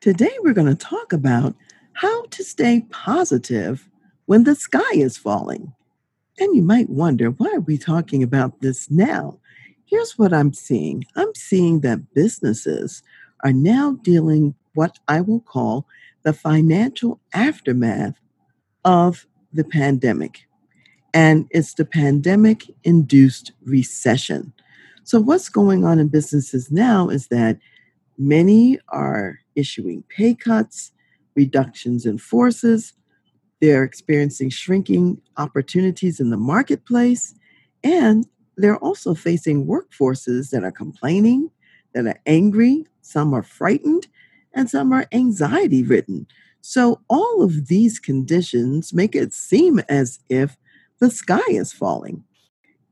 Today, we're going to talk about how to stay positive when the sky is falling. And you might wonder, why are we talking about this now? Here's what I'm seeing I'm seeing that businesses are now dealing what I will call the financial aftermath of the pandemic. And it's the pandemic induced recession. So, what's going on in businesses now is that many are issuing pay cuts, reductions in forces. They're experiencing shrinking opportunities in the marketplace. And they're also facing workforces that are complaining, that are angry, some are frightened, and some are anxiety ridden. So, all of these conditions make it seem as if the sky is falling.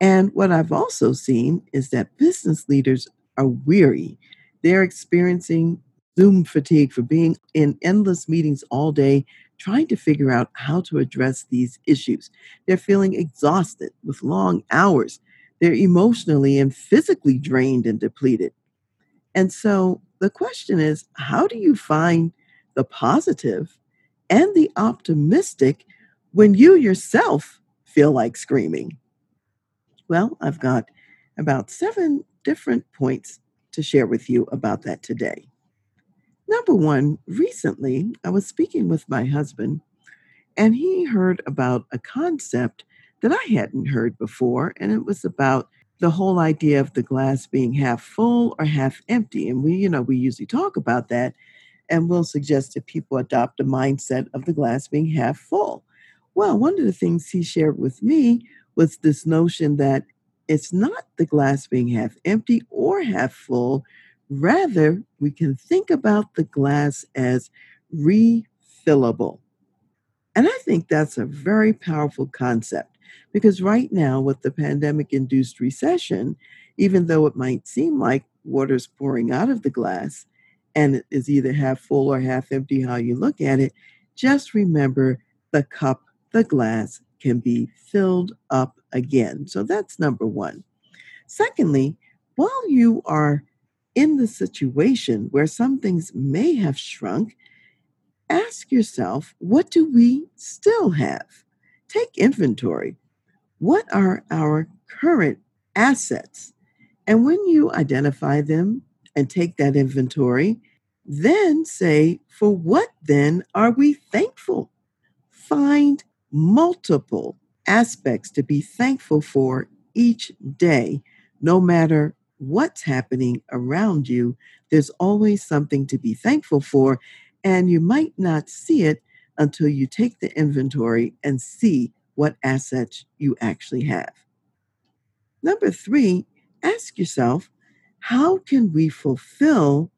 And what I've also seen is that business leaders are weary. They're experiencing Zoom fatigue for being in endless meetings all day, trying to figure out how to address these issues. They're feeling exhausted with long hours. They're emotionally and physically drained and depleted. And so the question is how do you find the positive and the optimistic when you yourself feel like screaming? Well, I've got about seven different points to share with you about that today. Number one, recently I was speaking with my husband, and he heard about a concept that I hadn't heard before, and it was about the whole idea of the glass being half full or half empty. And we, you know, we usually talk about that, and we'll suggest that people adopt a mindset of the glass being half full. Well, one of the things he shared with me was this notion that it's not the glass being half empty or half full, Rather, we can think about the glass as refillable. And I think that's a very powerful concept because right now, with the pandemic induced recession, even though it might seem like water's pouring out of the glass and it is either half full or half empty, how you look at it, just remember the cup, the glass can be filled up again. So that's number one. Secondly, while you are in the situation where some things may have shrunk, ask yourself what do we still have? Take inventory. What are our current assets? And when you identify them and take that inventory, then say, for what then are we thankful? Find multiple aspects to be thankful for each day, no matter what's happening around you, there's always something to be thankful for. And you might not see it until you take the inventory and see what assets you actually have. Number three, ask yourself how can we fulfill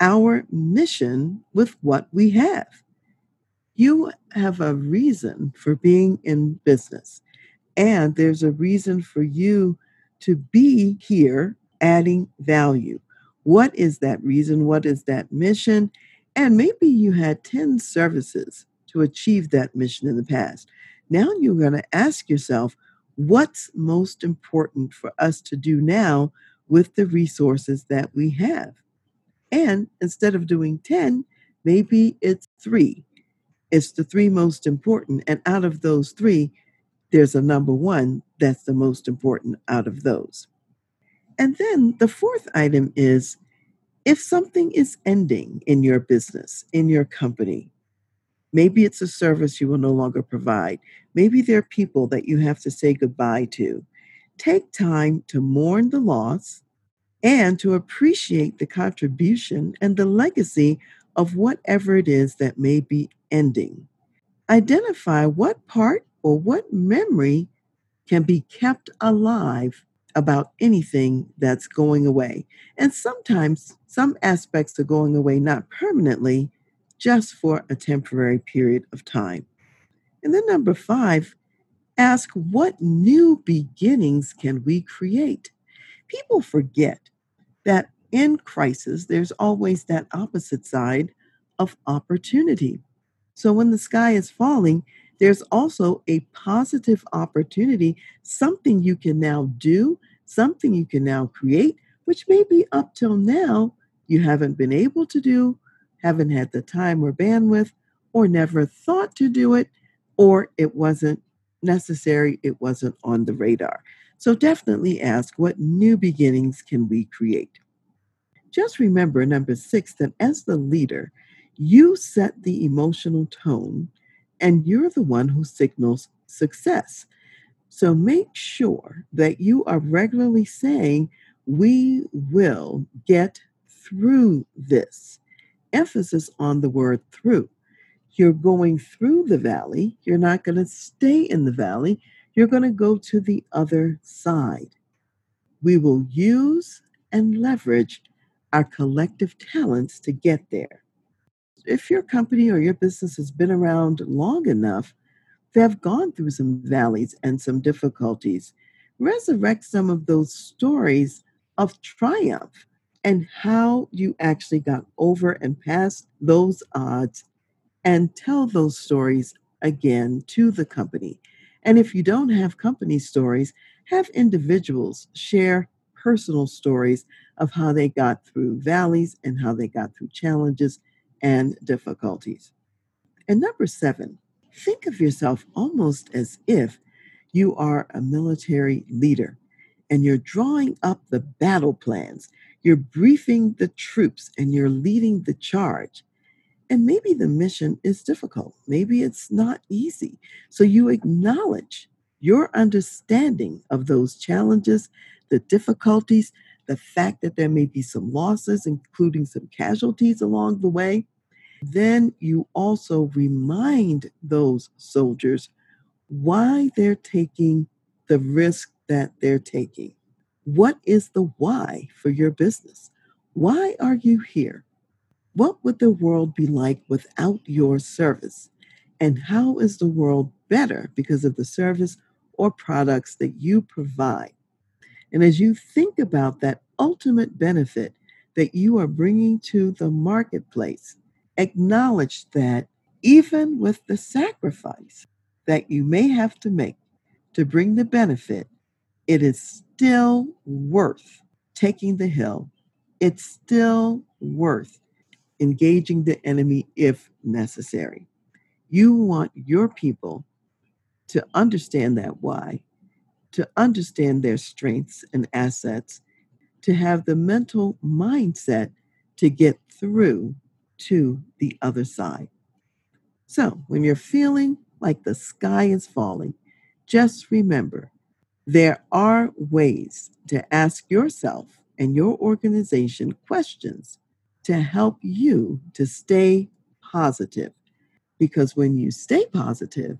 our mission with what we have? You have a reason for being in business, and there's a reason for you to be here adding value. What is that reason? What is that mission? And maybe you had 10 services to achieve that mission in the past. Now you're going to ask yourself, what's most important for us to do now with the resources that we have? And instead of doing 10, maybe it's three. It's the three most important. And out of those three, there's a number one that's the most important out of those. And then the fourth item is if something is ending in your business, in your company, maybe it's a service you will no longer provide, maybe there are people that you have to say goodbye to. Take time to mourn the loss and to appreciate the contribution and the legacy of whatever it is that may be ending. Identify what part or what memory can be kept alive about anything that's going away. And sometimes Some aspects are going away not permanently, just for a temporary period of time. And then number five, ask what new beginnings can we create? People forget that in crisis, there's always that opposite side of opportunity. So when the sky is falling, there's also a positive opportunity, something you can now do, something you can now create, which maybe up till now you haven't been able to do, haven't had the time or bandwidth, or never thought to do it, or it wasn't necessary, it wasn't on the radar. So definitely ask what new beginnings can we create? Just remember, number six, that as the leader, you set the emotional tone and you're the one who signals success. So make sure that you are regularly saying, We will get through this. Emphasis on the word through. You're going through the valley, you're not going to stay in the valley, you're going to go to the other side. We will use and leverage our collective talents to get there if your company or your business has been around long enough, they have gone through some valleys and some difficulties. Resurrect some of those stories of triumph and how you actually got over and past those odds and tell those stories again to the company. And if you don't have company stories, have individuals share personal stories of how they got through valleys and how they got through challenges and difficulties. And number seven, think of yourself almost as if you are a military leader and you're drawing up the battle plans, you're briefing the troops, and you're leading the charge. And maybe the mission is difficult, maybe it's not easy. So you acknowledge your understanding of those challenges, the difficulties, the fact that there may be some losses, including some casualties along the way, then you also remind those soldiers why they're taking the risk that they're taking. What is the why for your business? Why are you here? What would the world be like without your service? And how is the world better because of the service or products that you provide? And as you think about that ultimate benefit that you are bringing to the marketplace, acknowledge that even with the sacrifice that you may have to make to bring the benefit, it is still worth taking the hill. It's still worth engaging the enemy if necessary. You want your people to understand that why, to understand their strengths and assets, to have the mental mindset to get through to the other side. So, when you're feeling like the sky is falling, just remember there are ways to ask yourself and your organization questions to help you to stay positive. Because when you stay positive,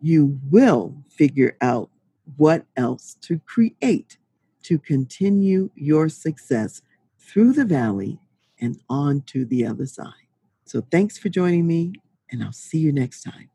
you will figure out what else to create to continue your success through the valley and on to the other side. So thanks for joining me, and I'll see you next time.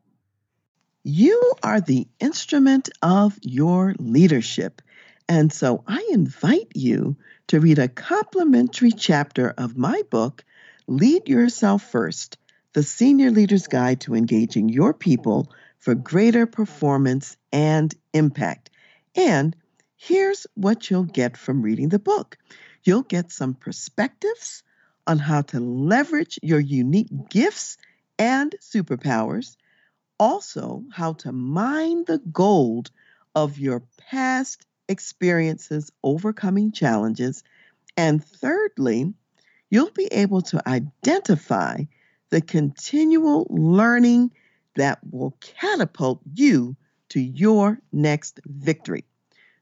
You are the instrument of your leadership. And so I invite you to read a complimentary chapter of my book, Lead Yourself First The Senior Leader's Guide to Engaging Your People for Greater Performance and Impact. And here's what you'll get from reading the book you'll get some perspectives on how to leverage your unique gifts and superpowers, also, how to mine the gold of your past experiences overcoming challenges, and thirdly, you'll be able to identify the continual learning that will catapult you to your next victory.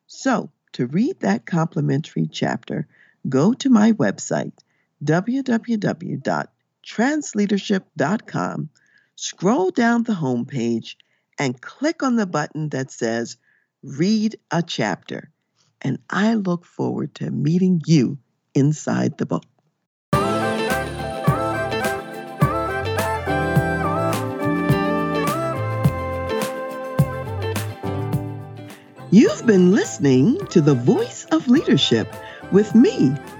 So, to read that complimentary chapter, go to my website, www.transleadership.com, scroll down the homepage, and click on the button that says Read a Chapter. And I look forward to meeting you inside the book. You've been listening to The Voice of Leadership with me,